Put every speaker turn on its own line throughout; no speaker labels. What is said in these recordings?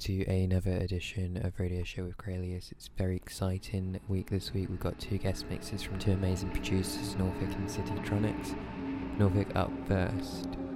to another edition of Radio Show with Cralias. It's very exciting week this week. We've got two guest mixes from two amazing producers, Norfik and Citytronix. Norfik up first.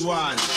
One.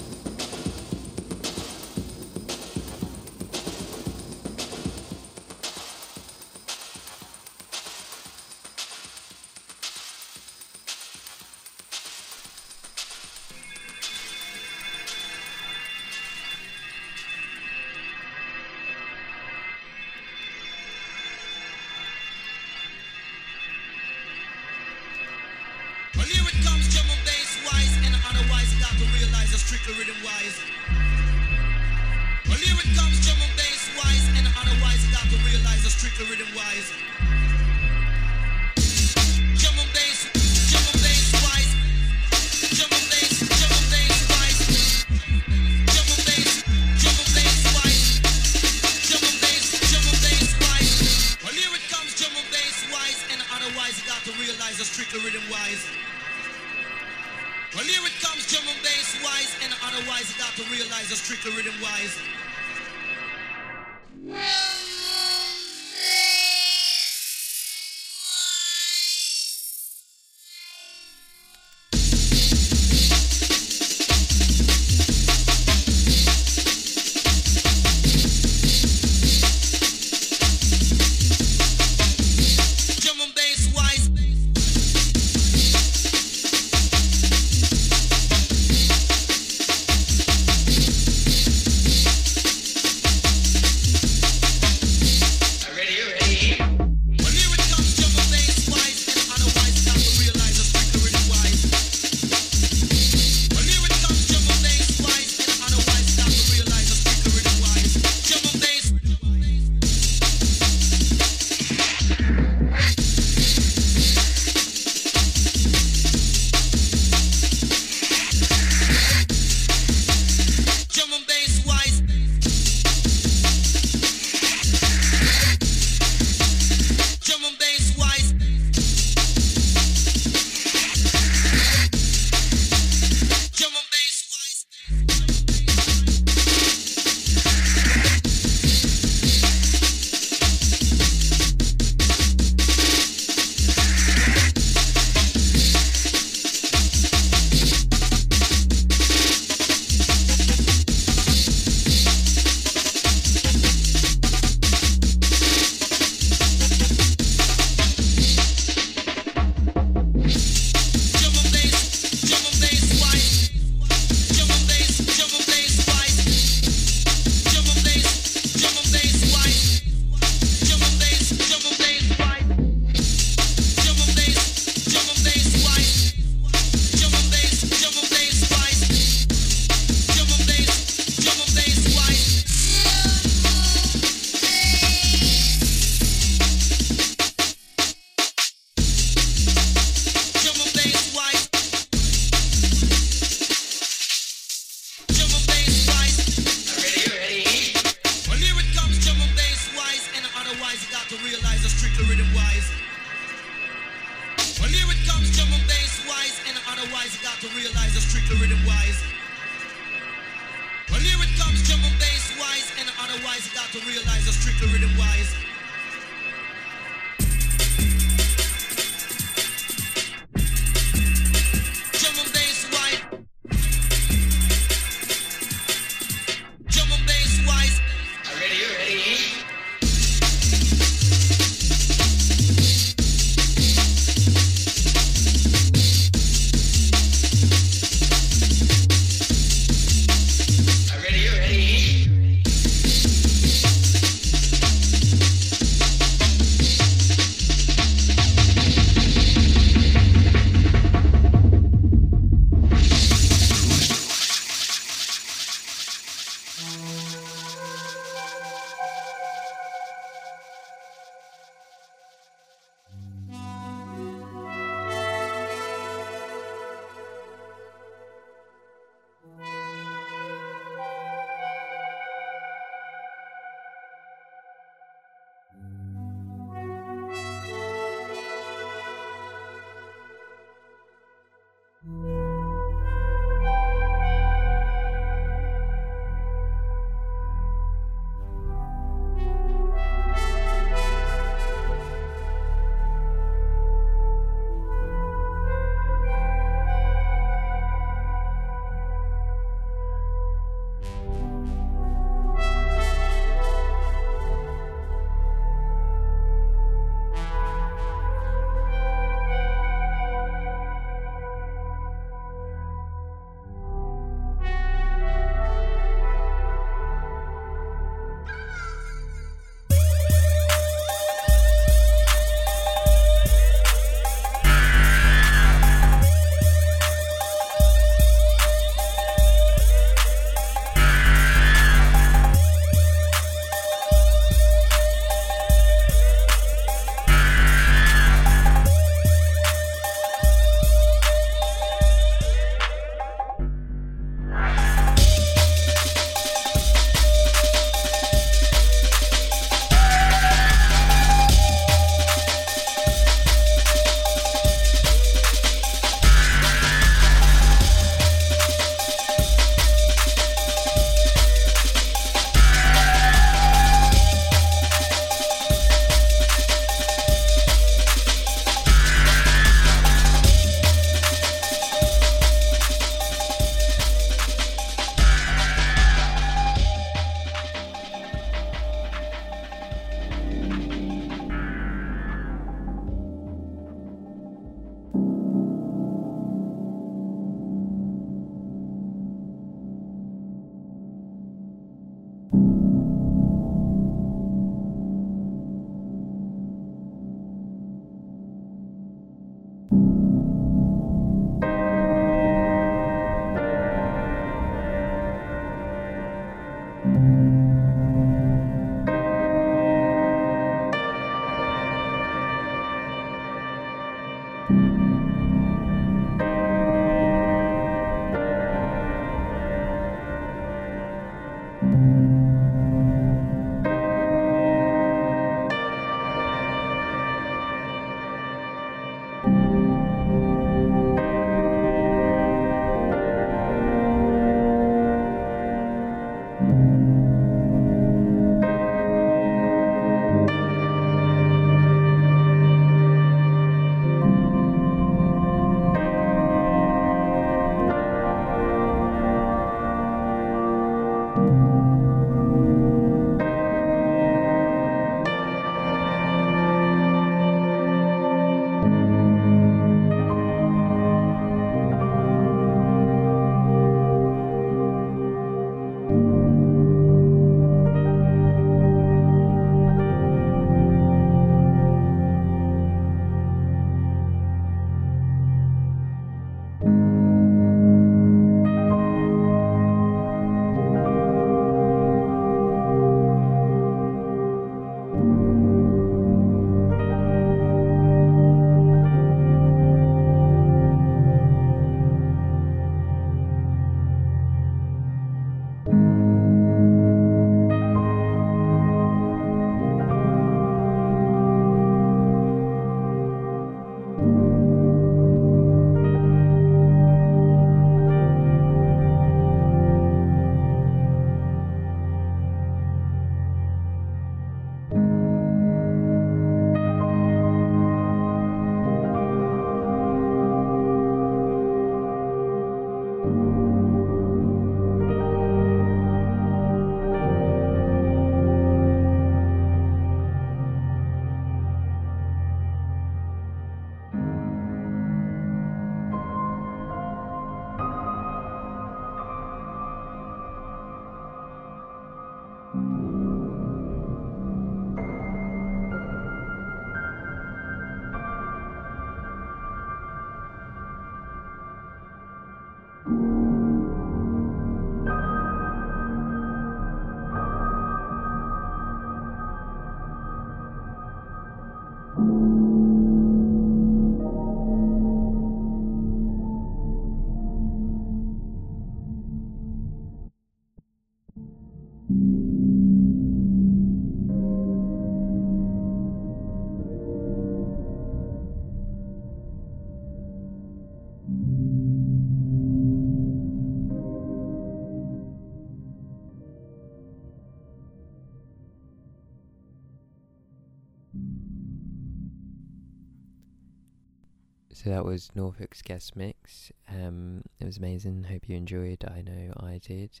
So that was Norfik's guest mix. Um, it was amazing. Hope you enjoyed. I know I did.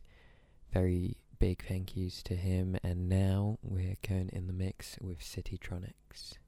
Very big thank yous to him. And now we're going in the mix with
Citytronix.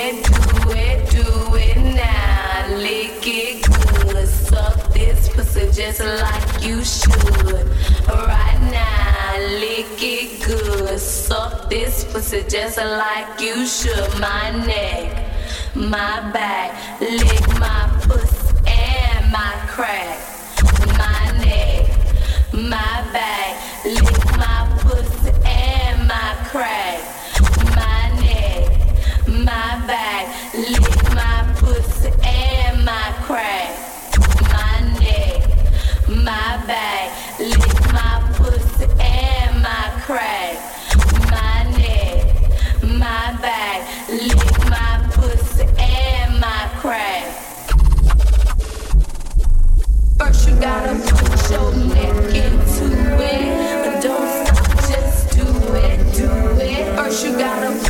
Do
it,
do it now. Lick it good, suck this pussy just like you should. Right now, lick it good, suck this pussy just like you should. My neck, my back, lick my pussy and my crack. My neck, my back, lick my pussy and my crack. My back, lick my pussy and my crack. My neck, my back, lick my pussy and my crack. My neck, my back, lick my pussy and my crack. First you gotta put your neck into it. Don't stop, just do it, do it. First you gotta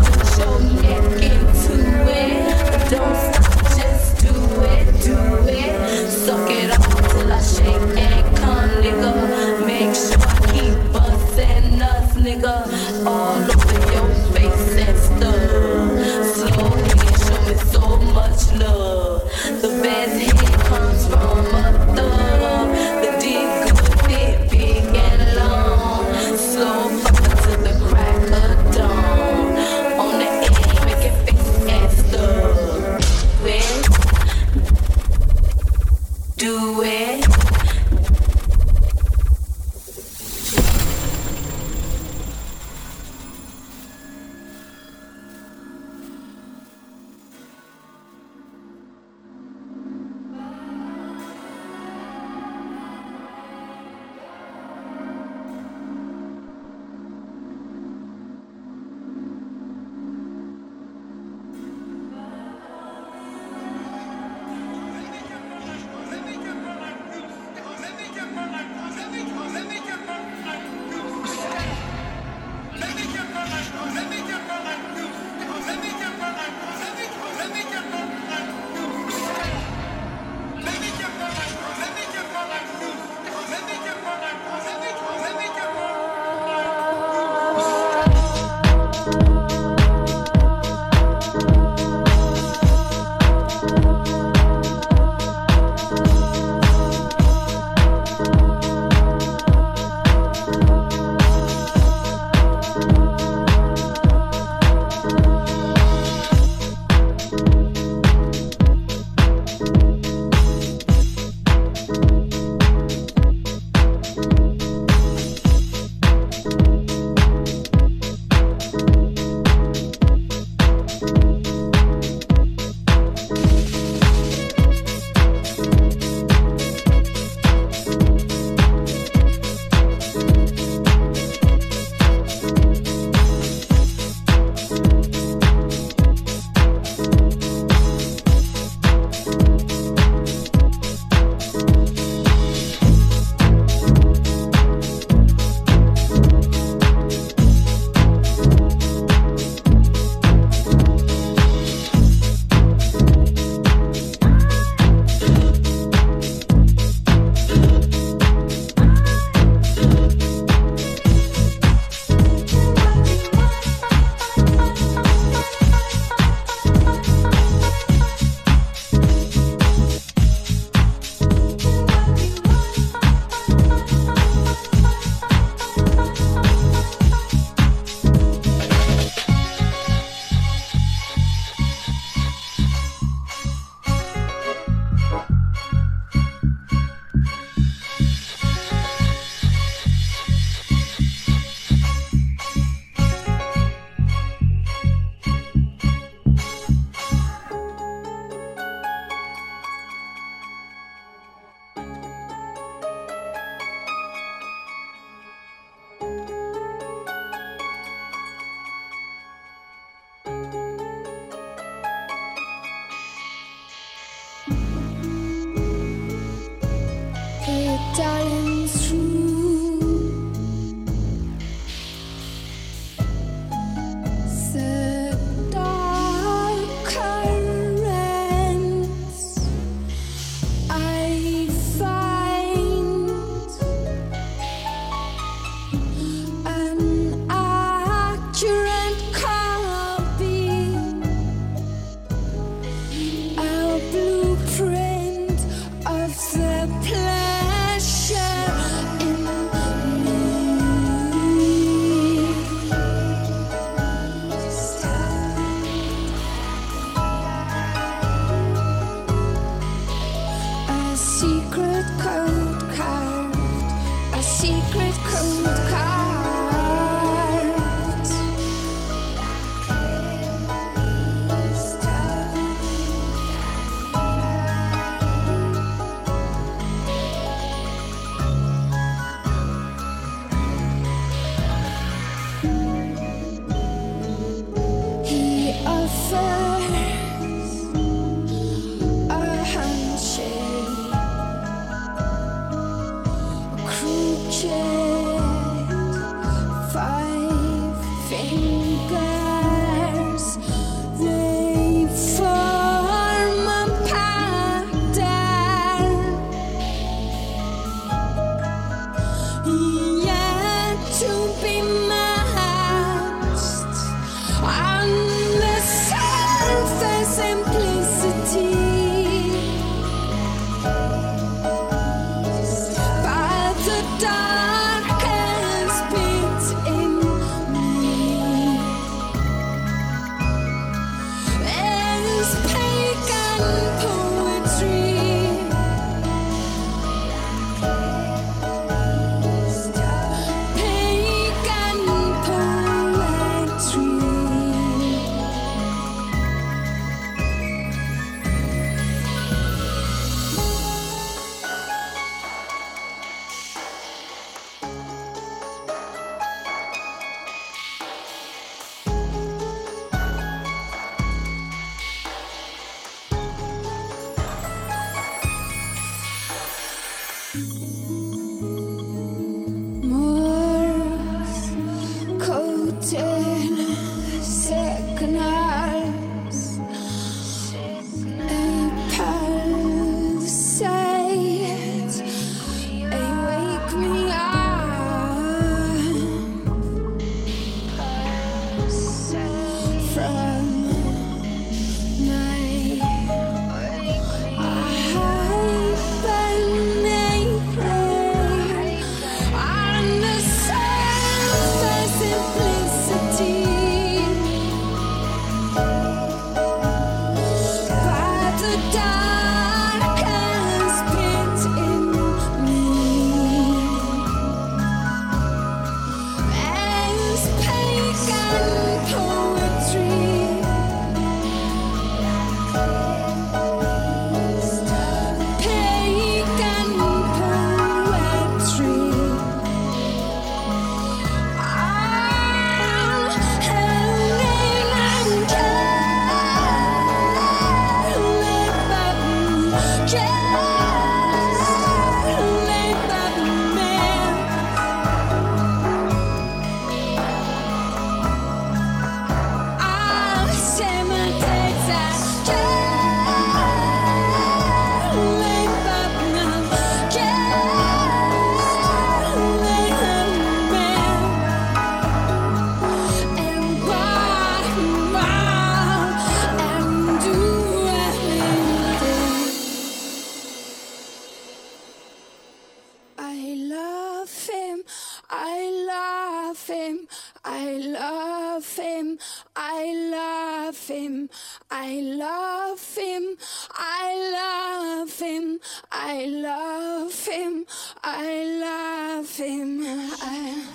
I love
him, I love him, I love him, I love him. I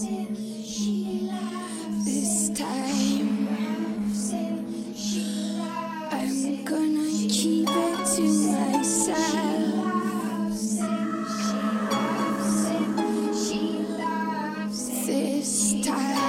him, this time. I'm gonna keep it to myself. This time.